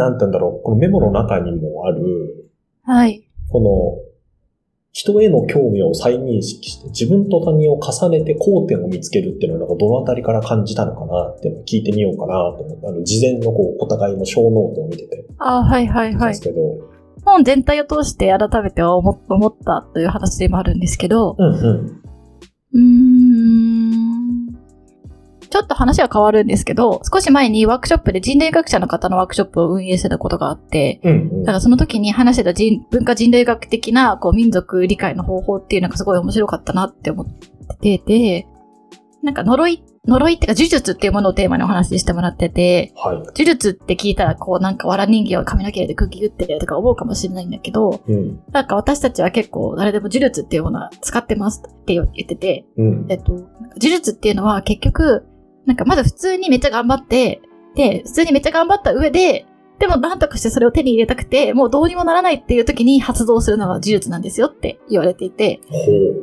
なんて言うんだろう、このメモの中にもある、はい。この、人への興味を再認識して、自分と他人を重ねて交点を見つけるっていうのは、なんかどのあたりから感じたのかなっていうのを聞いてみようかなと思って、あの、事前のこう、お互いの小ノートを見てて、あはいはいはいです。けど、本全体を通して改めて思思ったという話でもあるんですけど、うんうん。うーん。ちょっと話は変わるんですけど、少し前にワークショップで人類学者の方のワークショップを運営してたことがあって、うんうんだからその時に話してた人文化人類学的なこう民族理解の方法っていうのがすごい面白かったなって思ってて、なんか呪い、呪いっていうか呪術っていうものをテーマにお話ししてもらってて、はい。呪術って聞いたらこうなんか藁人形を髪の毛で空気打ってるとか思うかもしれないんだけど、うん。なんか私たちは結構誰でも呪術っていうものは使ってますって言ってて、うん。えっと、呪術っていうのは結局、なんかまず普通にめっちゃ頑張って、で、普通にめっちゃ頑張った上で、でも何とかしてそれを手に入れたくて、もうどうにもならないっていう時に発動するのが呪術なんですよって言われていて。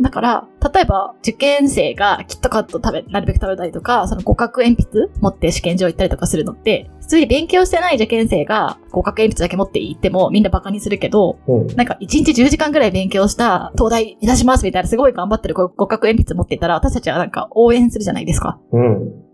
だから、例えば受験生がキットカット食べ、なるべく食べたりとか、その互角鉛筆持って試験場行ったりとかするのって、普通に勉強してない受験生が互角鉛筆だけ持って行ってもみんなバカにするけど、うん。なんか1日10時間ぐらい勉強した東大目指しますみたいなすごい頑張ってる互角鉛筆持っていたら私たちはなんか応援するじゃないですか。うん。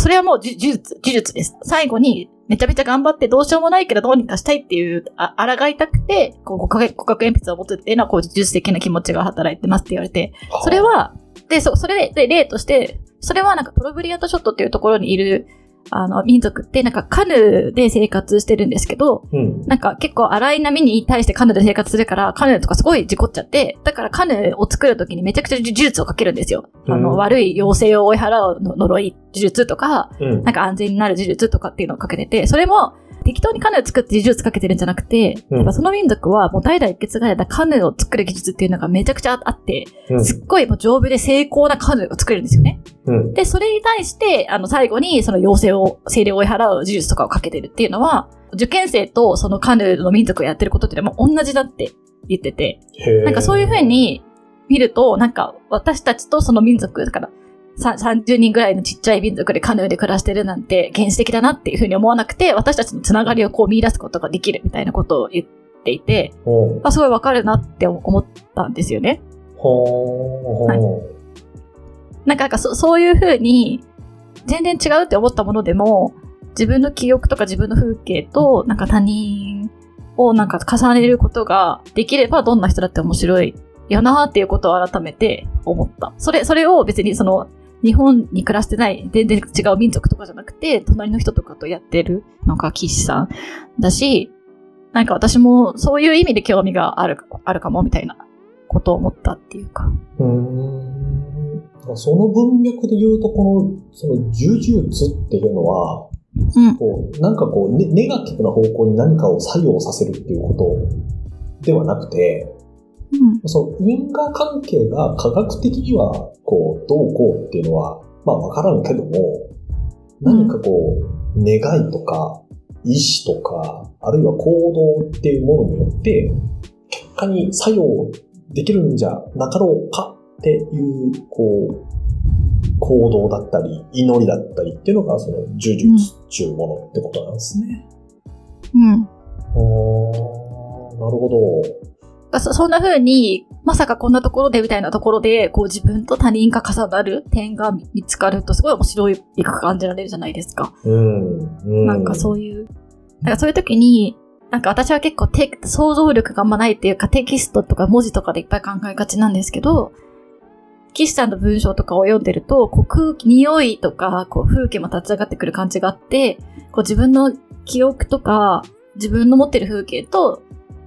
それはもう呪呪術、呪術です。最後にめちゃめちゃ頑張ってどうしようもないけどどうにかしたいっていう、あ、抗いたくて、こう互角互角鉛筆を持つっていうのはこう呪術的な気持ちが働いてますって言われて、それ、は、で、そ、それで、例として、それはなんかトロブリアート諸島っていうところにいる、あの、民族ってなんかカヌーで生活してるんですけど、うん。なんか結構荒い波に対してカヌーで生活するから、カヌーとかすごい事故っちゃって、だからカヌーを作るときにめちゃくちゃ呪術をかけるんですよ。あの、うん悪い妖精を追い払うの呪い呪術とか、うん。なんか安全になる呪術とかっていうのをかけてて、それも適当にカヌー作って呪術かけてるんじゃなくて、うんやっぱその民族はもう代々受け継がれたカヌーを作る技術っていうのがめちゃくちゃあって、うんすっごいもう丈夫で精巧なカヌーを作れるんですよね。うん。で、それに対して、あの、最後にその妖精を、精霊を追い払う呪術とかをかけてるっていうのは、受験生とそのカヌーの民族がやってることってもう同じだって言ってて、なんかそういう風に見ると、なんか私たちとその民族、だからさ30人ぐらいのちっちゃい民族でカヌーで暮らしてるなんて原始的だなっていう風に思わなくて、私たちのつながりをこう見出すことができるみたいなことを言っていて、うん。あすごいわかるなって思ったんですよね。ほー。はいほなんかなんかそそういう風に、全然違うって思ったものでも、自分の記憶とか自分の風景と、なんか他人をなんか重ねることができれば、どんな人だって面白いよなっていうことを改めて思った。それ、それを別にその、日本に暮らしてない、全然違う民族とかじゃなくて、隣の人とかとやってるのが岸さんだし、なんか私もそういう意味で興味がある、あるかもみたいなことを思ったっていうか。う。ん。その文脈で言うと、この、その、呪術っていうのは、うん。こう、なんかこう、ネネガティブな方向に何かを作用させるっていうことではなくて、うん。その因果関係が科学的には、こう、どうこうっていうのは、まあわからんけども、何かこう、願いとか、意志とか、あるいは行動っていうものによって、結果に作用できるんじゃなかろうかっていう、こう、行動だったり、祈りだったりっていうのが、その、呪術っていうものってことなんですね。うん。なるほど。だそそんな風に、まさかこんなところでみたいなところで、こう自分と他人が重なる点が見つかるとすごい面白いく感じられるじゃないですか。うん。うん、なんかそういう、なんかそういう時に、なんか私は結構テ想像力があんまないっていうかテキストとか文字とかでいっぱい考えがちなんですけど、岸さんの文章とかを読んでると、こう空気、匂いとか、こう風景も立ち上がってくる感じがあって、こう自分の記憶とか、自分の持ってる風景と、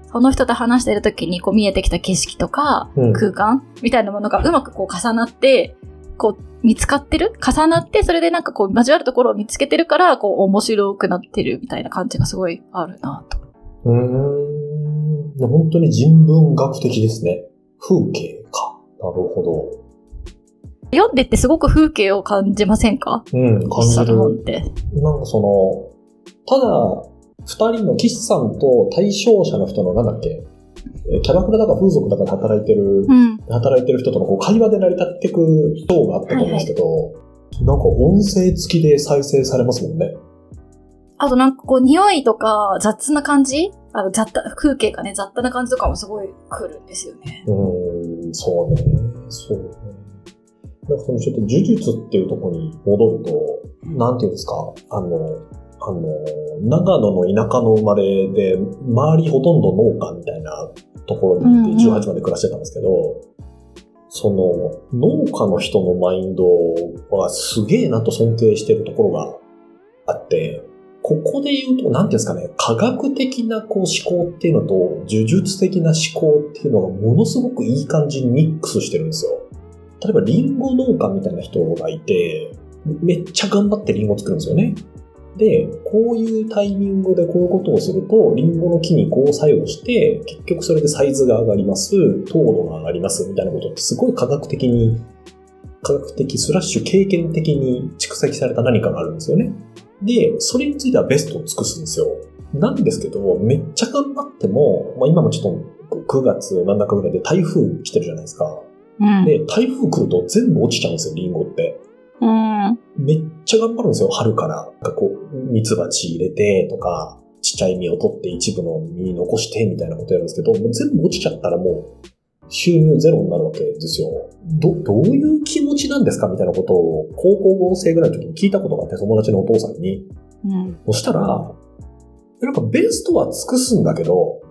その人と話してる時にこう見えてきた景色とか、うん空間みたいなものがうまくこう重なって、こう見つかってる？重なって、それでなんかこう交わるところを見つけてるから、こう面白くなってるみたいな感じがすごいあるなと。うーん。本当に人文学的ですね。風景か。なるほど。読んでってすごく風景を感じませんか？うん、感じる。なんかその、ただ、二人の岸さんと対象者の人のなんだっけ、えキャバクラだか風俗だかで働いてる、うん。働いてる人とのこう会話で成り立っていく人があったと思うんですけど、なんか音声付きで再生されますもんね。あとなんかこう、匂いとか雑な感じ？あの雑多、風景がね、雑多な感じとかもすごい来るんですよね。うん、そうね。そうね。なんかそのちょっと呪術っていうところに戻ると、なんていうんですか、あの、あの、長野の田舎の生まれで、周りほとんど農家みたいなところにいて、うんうん18まで暮らしてたんですけど、その、農家の人のマインドはすげえなと尊敬してるところがあって、ここで言うと、なんていうんですかね、科学的なこう思考っていうのと、呪術的な思考っていうのがものすごくいい感じにミックスしてるんですよ。例えば、リンゴ農家みたいな人がいて、めっちゃ頑張ってリンゴ作るんですよね。で、こういうタイミングでこういうことをすると、リンゴの木にこう作用して、結局それでサイズが上がります、糖度が上がります、みたいなことってすごい科学的に、科学的スラッシュ経験的に蓄積された何かがあるんですよね。で、それについてはベストを尽くすんですよ。なんですけど、めっちゃ頑張っても、まあ、今もちょっと9月真ん中ぐらいで台風来てるじゃないですか。うん。で、台風来ると全部落ちちゃうんですよ、リンゴって。うん。めっちゃ頑張るんですよ、春から。なんかこう、蜜蜂入れてとか、ちっちゃい実を取って一部の実残してみたいなことやるんですけど、もう全部落ちちゃったらもう、収入ゼロになるわけですよ。ど、どういう気持ちなんですかみたいなことを、高校生ぐらいの時に聞いたことがあって、友達のお父さんに。うん。そしたら、なんかベストは尽くすんだけど、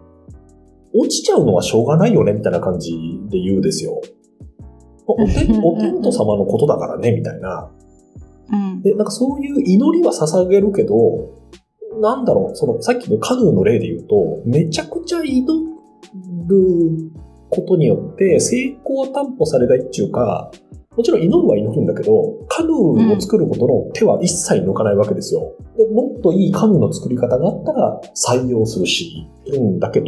落ちちゃうのはしょうがないよね、みたいな感じで言うんですよ。お天 お天道様のことだからね、みたいな。うん。で、なんかそういう祈りは捧げるけど、なんだろう、そのさっきのカヌーの例で言うと、めちゃくちゃ祈ることによって成功は担保されないっていうか、もちろん祈るは祈るんだけど、カヌーを作ることの手は一切抜かないわけですよ。でもっといいカヌーの作り方があったら採用するし、うんだけど、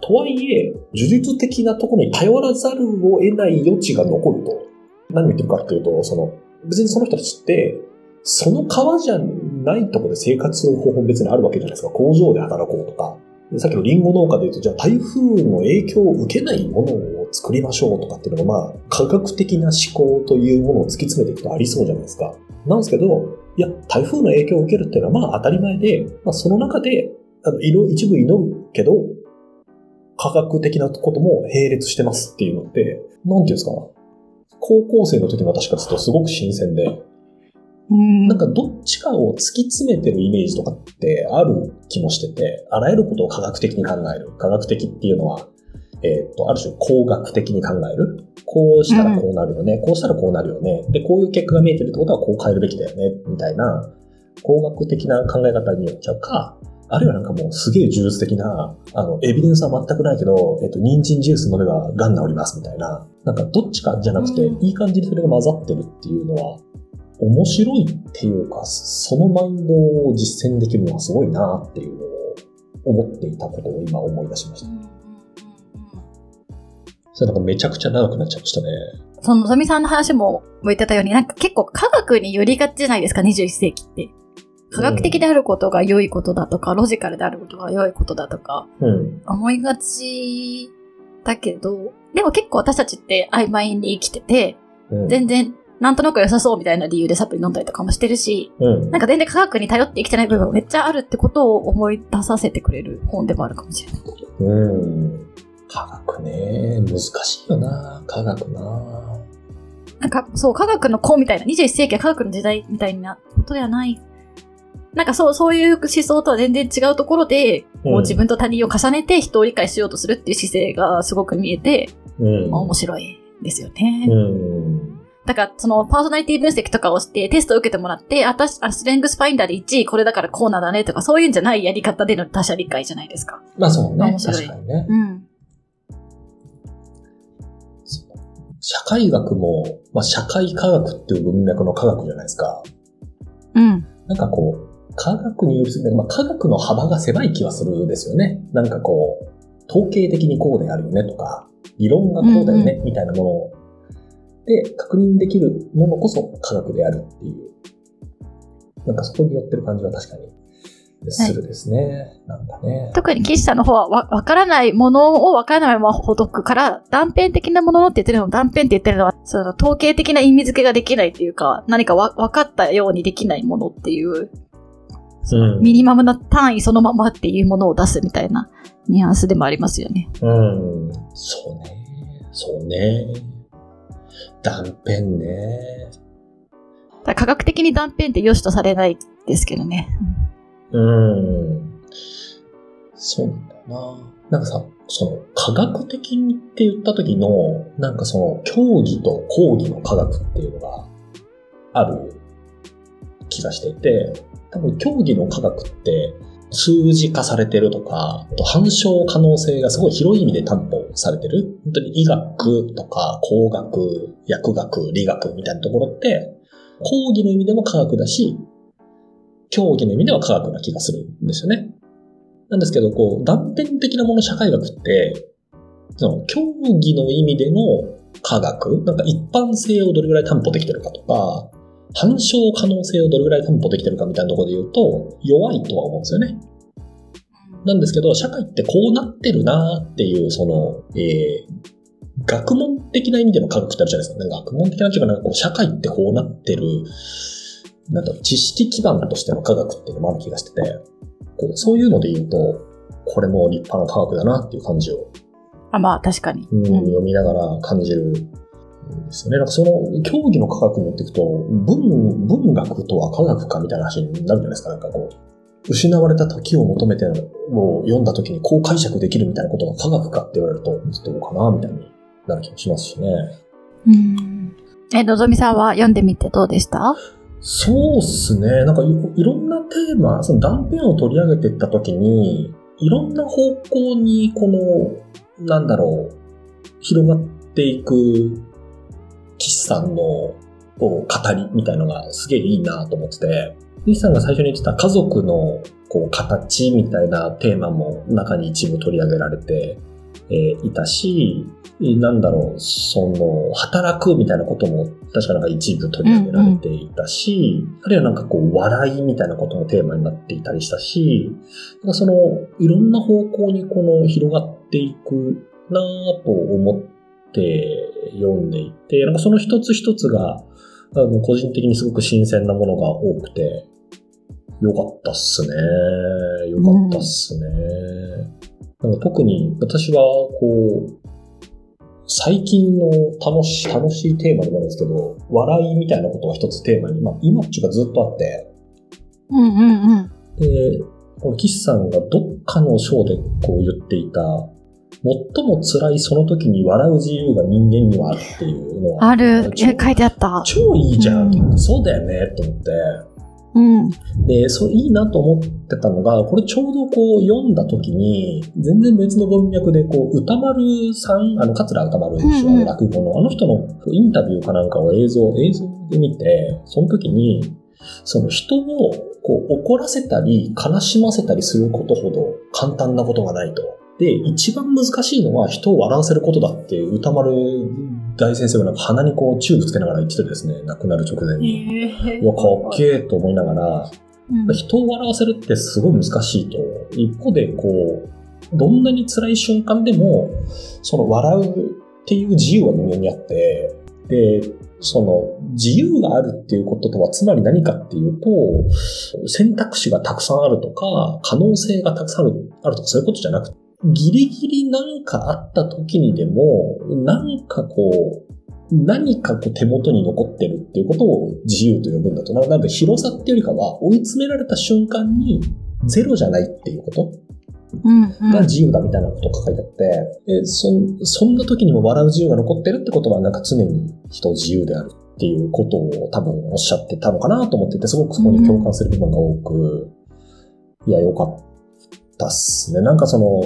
とはいえ、呪術的なところに頼らざるを得ない余地が残ると。何を言ってるかっていうと、その、別にその人たちって、その川じゃないところで生活する方法別にあるわけじゃないですか。工場で働こうとか。さっきのリンゴ農家で言うと、じゃあ台風の影響を受けないものを作りましょうとかっていうのが、まあ、科学的な思考というものを突き詰めていくとありそうじゃないですか。なんですけど、いや、台風の影響を受けるっていうのはまあ当たり前で、まあその中で、あの、色一部祈るけど、科学的なことも並列してますっていうのって、なんていうんですか、高校生の時の私からするとすごく新鮮で、うん。なんかどっちかを突き詰めてるイメージとかってある気もしてて、あらゆることを科学的に考える。科学的っていうのは、えっ、と、ある種工学的に考える。こうしたらこうなるよね。こうしたらこうなるよね。で、こういう結果が見えてるってことはこう変えるべきだよね。みたいな、工学的な考え方によっちゃうか、あるいはなんかもうすげえ呪術的な、あの、エビデンスは全くないけど、えっ、と、人参ジュース飲めば癌治りますみたいな、なんかどっちかじゃなくて、うんいい感じにそれが混ざってるっていうのは、面白いっていうか、そのマインドを実践できるのはすごいなっていうのを思っていたことを今思い出しました。それなんかめちゃくちゃ長くなっちゃいましたね。その、のぞみさんの話も言ってたように、なんか結構科学に寄りがちじゃないですか、21世紀って。科学的であることが良いことだとか、ロジカルであることが良いことだとか、うん。思いがちだけど、でも結構私たちって曖昧に生きてて、うん。全然なんとなく良さそうみたいな理由でサプリ飲んだりとかもしてるし、うん。なんか全然科学に頼って生きてない部分がめっちゃあるってことを思い出させてくれる本でもあるかもしれない。うん。科学ね。難しいよな。科学な。なんかそう、科学の子みたいな、21世紀は科学の時代みたいなことではない。なんかそう、そういう思想とは全然違うところで、こう自分と他人を重ねて人を理解しようとするっていう姿勢がすごく見えて、うん。面白いですよね。うん。だから、その、パーソナリティ分析とかをして、テストを受けてもらって、あたし、あストレングスファインダーで1位これだからこうなんだねとか、そういうんじゃないやり方での他者理解じゃないですか。まあそうね。面白い確かにね。うん。社会学も、まあ社会科学っていう文脈の科学じゃないですか。うん。なんかこう、科学によりすぎて、まあ科学の幅が狭い気はするですよね。なんかこう、統計的にこうであるよねとか、理論がこうだよね、みたいなものを、で、確認できるものこそ科学であるっていう。なんかそこに寄ってる感じは確かにするですね。なんかね。特に岸さんの方はわ、わからないものをわからないままほどくから、断片的なものって言ってるのを断片って言ってるのは、その統計的な意味付けができないっていうか、何かわ、分かったようにできないものっていううんミニマムな単位そのままっていうものを出すみたいなニュアンスでもありますよね。うん。そうね。そうね。断片ね。だ科学的に断片って良しとされないですけどね。うん。そうなんだよな。なんかさ、その、科学的にって言った時の、なんかその、競技と講義の科学っていうのがある気がしていて、多分競技の科学って数字化されてるとか、あと反証可能性がすごい広い意味で担保されてる。本当に医学とか工学、薬学、理学みたいなところって、講義の意味でも科学だし、競技の意味では科学な気がするんですよね。なんですけど、こう、断片的なもの社会学って、その、競技の意味での科学、なんか一般性をどれぐらい担保できてるかとか、反証可能性をどれぐらい担保できてるかみたいなところで言うと、弱いとは思うんですよね。なんですけど、社会ってこうなってるなっていう、その、えー学問的な意味での科学ってあるじゃないですか。なんか学問的なっていうか、なんかこう、社会ってこうなってる、なんだろう、知識基盤としての科学っていうのもある気がしてて、こうそういうので言うと、これも立派な科学だなっていう感じを、あ、まあ確かに。うんうん読みながら感じるんですよね。なんかその、競技の科学によっていくと、文、文学とは科学かみたいな話になるじゃないですか。なんかこう、失われた時を求めてを読んだ時にこう解釈できるみたいなことが科学かって言われると、どうかなみたいになる気もしますしね。うん。え、のぞみさんは読んでみてどうでした？そうっすね。なんかいいろんなテーマ、その断片を取り上げていったときに、いろんな方向にこの、なんだろう、広がっていく岸さんのこう語りみたいのがすげえいいなと思ってて、岸さんが最初に言ってた家族のこう形みたいなテーマも中に一部取り上げられて、えいたし、なんだろう、その、働くみたいなことも確かなんか一部取り上げられていたし、あるいはなんかこう、笑いみたいなこともテーマになっていたりしたし、なんかその、いろんな方向にこの広がっていくなぁと思って読んでいて、なんかその一つ一つが、あの、個人的にすごく新鮮なものが多くて、よかったっすね。よかったっすね。なんか特に私は、こう、最近の楽し楽しいテーマでもあるんですけど、笑いみたいなことが一つテーマに、まあ今っていうかずっとあって、うんうんうん。で、この岸さんがどっかの章でこう言っていた、最も辛いその時に笑う自由が人間にはあるっていうのは、ある。書いてあった。超いいじゃん、うんそうだよね、と思って。うん。で、それいいなと思ってたのが、これちょうどこう読んだ時に、全然別の文脈で、こう、歌丸さん、あの、桂歌丸でしょ、うんうんあの落語の、あの人のインタビューかなんかを映像、映像で見て、その時に、その人をこう怒らせたり悲しませたりすることほど簡単なことがないと。で、一番難しいのは人を笑わせることだって歌丸大先生がなんか鼻にこうチューブつけながら言っててですね、亡くなる直前に。いや、かっけえと思いながら、うん人を笑わせるってすごい難しいと。一方で、こう、どんなに辛い瞬間でも、その笑うっていう自由は人間にあって、で、その自由があるっていうこととはつまり何かっていうと、選択肢がたくさんあるとか、可能性がたくさんあるあるとかそういうことじゃなくて、ギリギリなんかあった時にでも、なんかこう、何かこう手元に残ってるっていうことを自由と呼ぶんだと。ななんで広さっていうよりかは追い詰められた瞬間にゼロじゃないっていうこと？が自由だみたいなことが書いてあって、でそんそんな時にも笑う自由が残ってるってことはなんか常に人自由であるっていうことを多分おっしゃってたのかなと思っていて、すごくそこに共感する部分が多く、いや、よかったっすね。なんかその、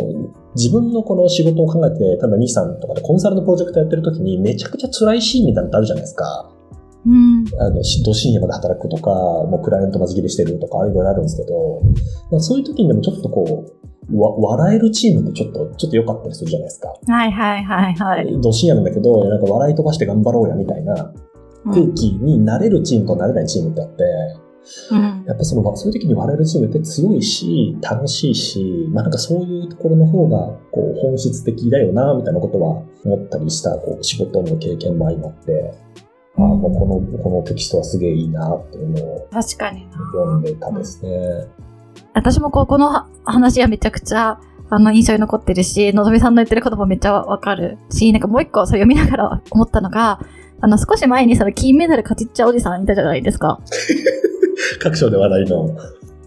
自分のこの仕事を考えて、例えば2、3とかでコンサルのプロジェクトやってる時にめちゃくちゃ辛いシーンみたいなのってあるじゃないですか。うん。あの、しど深夜まで働くとか、もうクライアント間仕切りしてるとか、いろいろあるんですけど、まあそういう時にでもちょっとこう、わ笑えるチームってちょっと、ちょっと良かったりするじゃないですか。はいはいはいはい。ど深夜なんだけど、なんか笑い飛ばして頑張ろうやみたいな空気になれるチームとなれないチームってあって、うん。やっぱその、そういう時に笑えるチームって強いし、楽しいし、まあなんかそういうところの方が、こう、本質的だよな、みたいなことは思ったりした、こう、仕事の経験も相まって、ああ、もうこの、このテキストはすげえいいなっていうのを確かにな。読んでたですね。私もここのは話はめちゃくちゃ、あの、印象に残ってるし、のぞみさんの言ってることもめっちゃわかるし、なんかもう一個それ読みながら思ったのが、あの、少し前にその金メダル勝ちっちゃうおじさんいたじゃないですか。各所で話題の。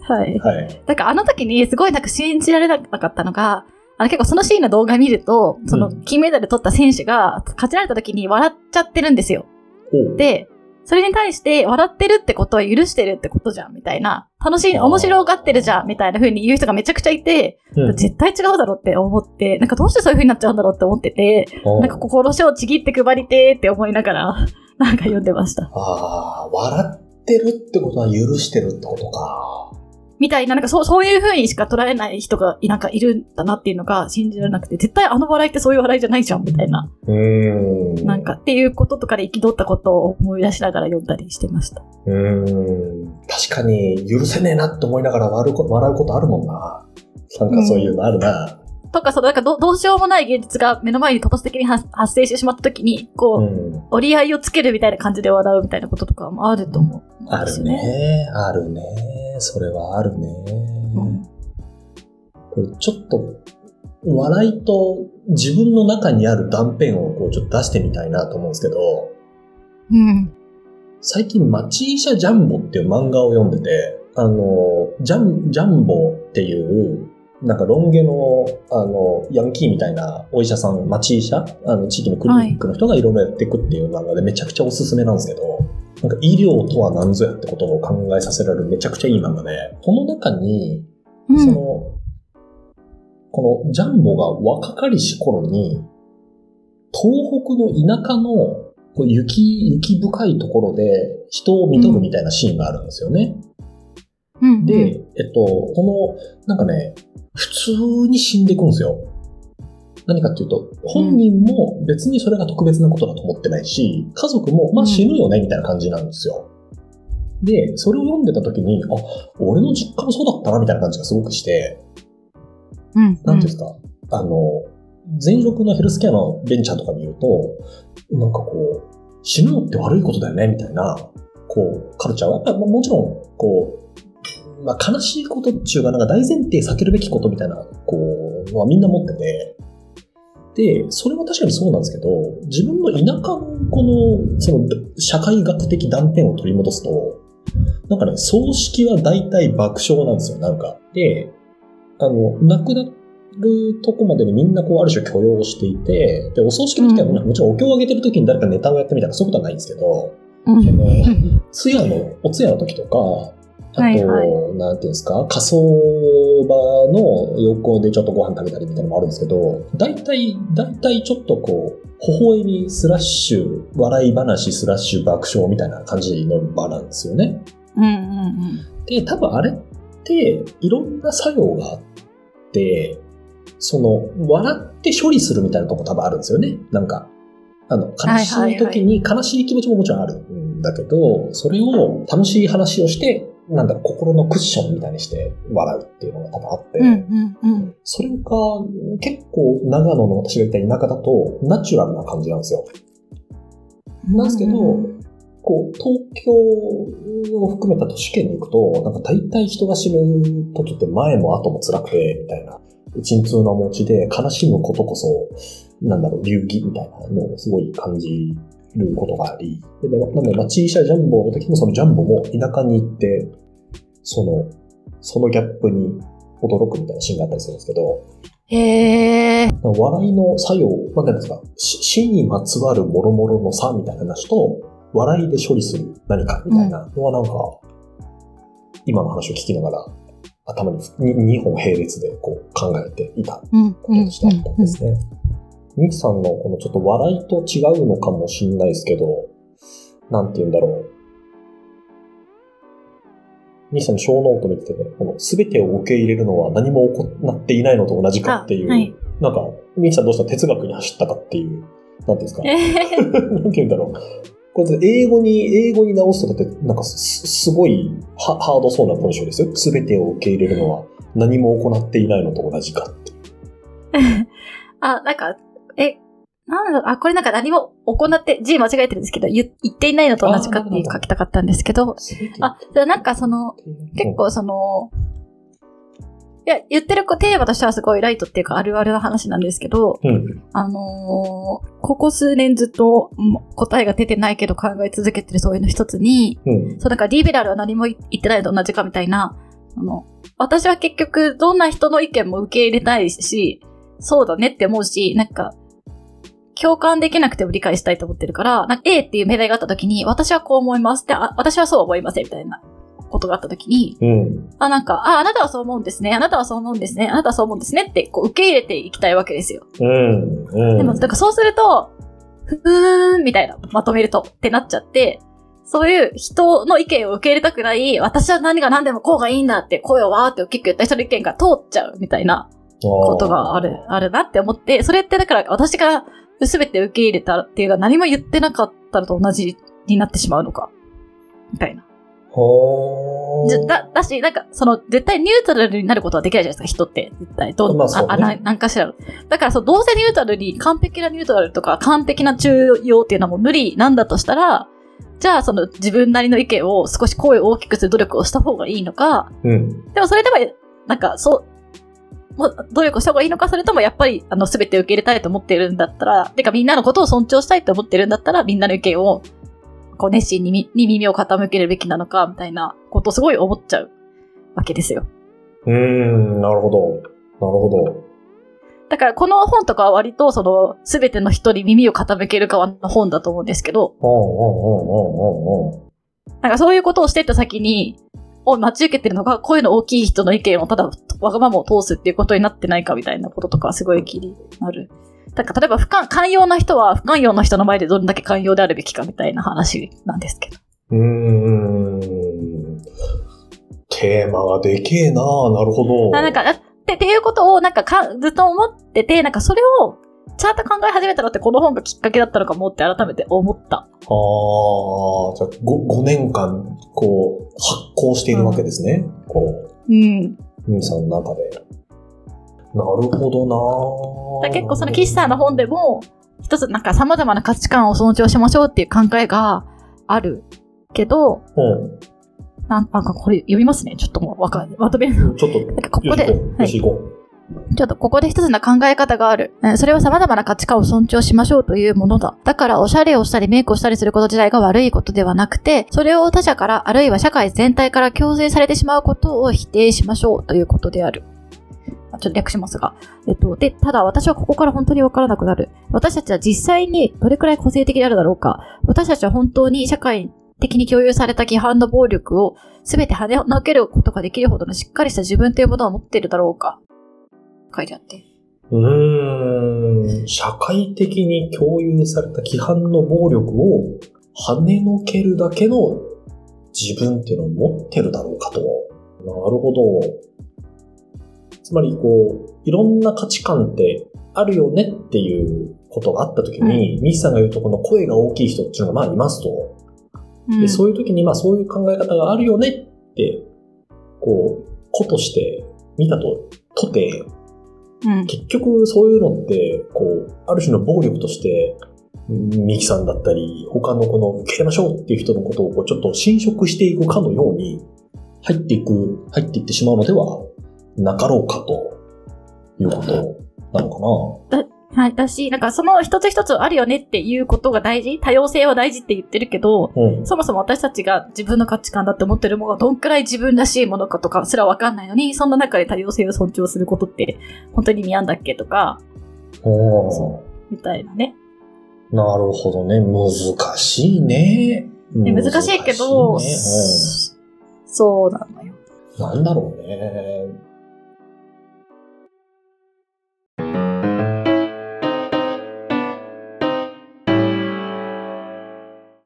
はい。はい。だからあの時にすごいなんか信じられなかったのが、あの結構そのシーンの動画見ると、そのうん金メダル取った選手が勝ちられた時に笑っちゃってるんですよ。おうで、それに対して笑ってるってことは許してるってことじゃん、みたいな。楽しい、面白がってるじゃん、みたいな風に言う人がめちゃくちゃいて、うん絶対違うだろうって思って、なんかどうしてそういう風になっちゃうんだろうって思ってて、なんか心をちぎって配りてーって思いながら、なんか読んでました。ああ、笑ってるってことは許してるってことか。みたいな、なんかそう、そういう風にしか捉えない人が、なんかいるんだなっていうのが信じられなくて、絶対あの笑いってそういう笑いじゃないじゃん、みたいな。うーん。なんか、っていうこととかで憤ったことを思い出しながら読んだりしてました。うーん。確かに許せねえなって思いながら笑うこ笑うことあるもんな。なんかそういうのあるな。とか、その、なんかどどうしようもない現実が目の前に突発的に発発生してしまった時に、こう、うん。折り合いをつけるみたいな感じで笑うみたいなこととかもあると思う。ある。ね。あるね。それはあるね。うん。これちょっと、笑いと自分の中にある断片をこうちょっと出してみたいなと思うんですけど、うん。最近、マチーシャ・ジャンボっていう漫画を読んでて、あの、ジャン、ジャンボっていう、なんかロン毛の、あの、ヤンキーみたいなお医者さん、マチーシャあの、地域のクリニックの人がいろいろやっていくっていう漫画でめちゃくちゃおすすめなんですけど、なんか医療とは何ぞやってことを考えさせられるめちゃくちゃいい漫画で、この中に、うん。その、このジャンボが若かりし頃に、東北の田舎のこう雪、雪深いところで人を見とるみたいなシーンがあるんですよね。うん、で、えっと、この、なんかね、普通に死んでいくんですよ。何かっていうと、本人も別にそれが特別なことだと思ってないし、家族も、まあ死ぬよね、みたいな感じなんですよ。で、それを読んでた時に、あ、俺の実家もそうだったな、みたいな感じがすごくして、うん、うん。なんていうんですか、あの、前職のヘルスケアのベンチャーとか見ると、なんかこう、死ぬのって悪いことだよね、みたいな、こう、カルチャーは、やっぱりもちろん、こう、まあ、悲しいことっていうか、なんか大前提避けるべきことみたいな、こう、のはみんな持ってて、で、それは確かにそうなんですけど、自分の田舎のこの、その、社会学的断片を取り戻すと、なんかね、葬式は大体爆笑なんですよ、なんか。で、あの、亡くなるとこまでにみんなこう、ある種許容していて、で、お葬式の時はもちろんお経をあげてる時に誰かネタをやってみたいな、そういうことはないんですけど、うん、そのうん通夜の、お通夜の時とか、あと、はいはいなんていうんですか、火葬場の横でちょっとご飯食べたりみたいなのもあるんですけど、大体、大体ちょっとこう、微笑みスラッシュ、笑い話スラッシュ爆笑みたいな感じの場なんですよね。うん、うん。で、多分あれって、いろんな作用があって、その、笑って処理するみたいなとこ多分あるんですよね。なんか、あの、悲しい時に悲しい気持ちももちろんあるんだけど、それを楽しい話をして、なんだろう、心のクッションみたいにして笑うっていうのが多分あって、うん、うん、うん。それが結構長野の私がいた田舎だとナチュラルな感じなんですよ。なんですけどうんこう、東京を含めた都市圏に行くと、なんか大体人が死ぬ時って前も後も辛くて、みたいな、鎮痛な持ちで悲しむことこそ、なんだろう、流儀みたいなのをすごい感じることがあり、で、でなんで、マチーシャジャンボの時もそのジャンボも田舎に行って、その、そのギャップに驚くみたいなシーンがあったりするんですけど、へえ。笑いの作用、まあ、なんですか、し死にまつわる諸々の差みたいな話と、笑いで処理する何かみたいなのはなんか、今の話を聞きながら、頭に2本並列でこう考えていたうん、うん、こととしてあったんですね。ミキさんのこのちょっと笑いと違うのかもしれないですけど、なんて言うんだろう。ミキさんの小ノート見ててね、この全てを受け入れるのは何も言っていないのと同じかっていう、はい。なんか、ミキさんどうした哲学に走ったかっていう、なんていうんですか。えーなんて言うんだろう。これ英語に、英語に直すとだって、なんかすすごいハハードそうな文章ですよ。すべてを受け入れるのは何も行っていないのと同じかって。あ、なんか、え、なんだろう、あ、これなんか何も行って、字間違えてるんですけど、言言っていないのと同じかっていう書きたかったんですけど、あ、でなんかその、結構その、いや、言ってるテーマとしてはすごいライトっていうかあるあるな話なんですけど、うん。あのーここ数年ずっとうん答えが出てないけど考え続けてるそういうの一つに、うん。そう、だからリベラルは何も言ってないのと同じかみたいな、あの、私は結局どんな人の意見も受け入れたいし、そうだねって思うし、なんか、共感できなくても理解したいと思ってるから、なんか A っていう命題があった時に、私はこう思いますって、あ私はそうは思いませんみたいなことがあった時に、うん。あ、なんか、あ、あなたはそう思うんですね。あなたはそう思うんですね。あなたはそう思うんですねって、こう、受け入れていきたいわけですよ。うん。うん。でも、だからそうすると、ふーん、みたいな、まとめると、ってなっちゃって、そういう人の意見を受け入れたくない、私は何が何でもこうがいいんだって声をわーって大きく言った人の意見が通っちゃうみたいなことがある、あるなって思って、それってだから私が全て受け入れたっていうのは何も言ってなかったのと同じになってしまうのか。みたいな。じゃだ、だし、なんか、その、絶対ニュートラルになることはできないじゃないですか、人って。絶対。どう、まあねあ、な、なんかしらの。だから、そう、どうせニュートラルに、完璧なニュートラルとか、完璧な中庸っていうのはもう無理なんだとしたら、じゃあ、その、自分なりの意見を少し声を大きくする努力をした方がいいのか、うん。でもそれでも、なんか、そう、もう努力した方がいいのか、それともやっぱり、あの、すべて受け入れたいと思ってるんだったら、てかみんなのことを尊重したいと思ってるんだったら、みんなの意見を、こう、熱心にみに耳を傾けるべきなのか、みたいなことをすごい思っちゃうわけですよ。うーん。なるほど。なるほど。だから、この本とかは割と、その、すべての人に耳を傾ける側の本だと思うんですけど、うんうんうんうんうんうん。なんかそういうことをしてった先に、を待ち受けてるのが、声の大きい人の意見をただ、わがままを通すっていうことになってないかみたいなこととか、すごい気になる。だから、例えば、不寛、寛容な人は、不寛容な人の前でどれだけ寛容であるべきかみたいな話なんですけど。うーん。テーマがでけえななるほど。あなんか、あって、っていうことを、なんかか、ずっと思ってて、なんかそれを、ちゃんと考え始めたのってこの本がきっかけだったのかもって改めて思った。ああ、じゃあ 5, 5年間、こう、発行しているわけですね。こうん。う、ミミさんの中で。なるほどな結構その岸さんの本でも、一つなんか様々な価値観を尊重しましょうっていう考えがあるけど、うん。なんなんかこれ読みますね。ちょっともうわかんまとめるの。ちょっと、ここで、よし行こう。ちょっとここで一つの考え方がある。それは様々な価値観を尊重しましょうというものだ。だからおしゃれをしたりメイクをしたりすること自体が悪いことではなくて、それを他者からあるいは社会全体から強制されてしまうことを否定しましょうということである。ちょっと略しますが。えっと、で、ただ私はここから本当にわからなくなる。私たちは実際にどれくらい個性的であるだろうか。私たちは本当に社会的に共有された規範の暴力を全て跳ねのけることができるほどのしっかりした自分というものを持っているだろうか。書いてあって。う。ん。社会的に共有された規範の暴力を跳ねのけるだけの自分っていうのを持ってるだろうかと。なるほど。つまり、こう、いろんな価値観ってあるよねっていうことがあったときに、ミスさんが言うとこの声が大きい人っていうのがまあいますと。うんでそういう時に、まあそういう考え方があるよねって、こう、子として見たと、とて、うん。結局そういうのって、こう、ある種の暴力として、ミキさんだったり、他のこの受け入れましょうっていう人のことをこうちょっと侵食していくかのように、入っていく、入っていってしまうのではなかろうかということなのかはい。だし、なんかその一つ一つあるよねっていうことが大事多様性は大事って言ってるけど、なうん。そもそも私たちが自分の価値観だって思ってるものがどんくらい自分らしいものかとかすらわかんないのに、そんな中で多様性を尊重することって本当に意味あんだっけとか、おみたいなね。なるほどね。難しいね。で難しいけど、ねそうなのよ。うんなんだろうね。